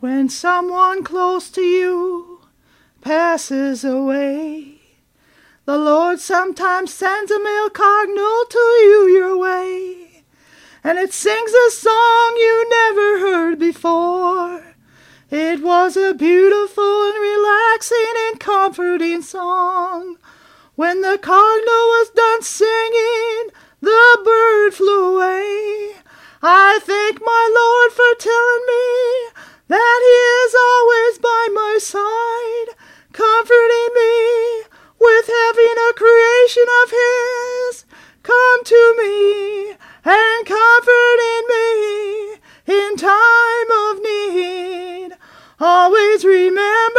When someone close to you passes away, the Lord sometimes sends a male cardinal to you your way, and it sings a song you never heard before. It was a beautiful and relaxing and comforting song. When the cardinal was done singing, the bird flew away. I thank my Lord for telling me me and comfort in me in time of need. Always remember.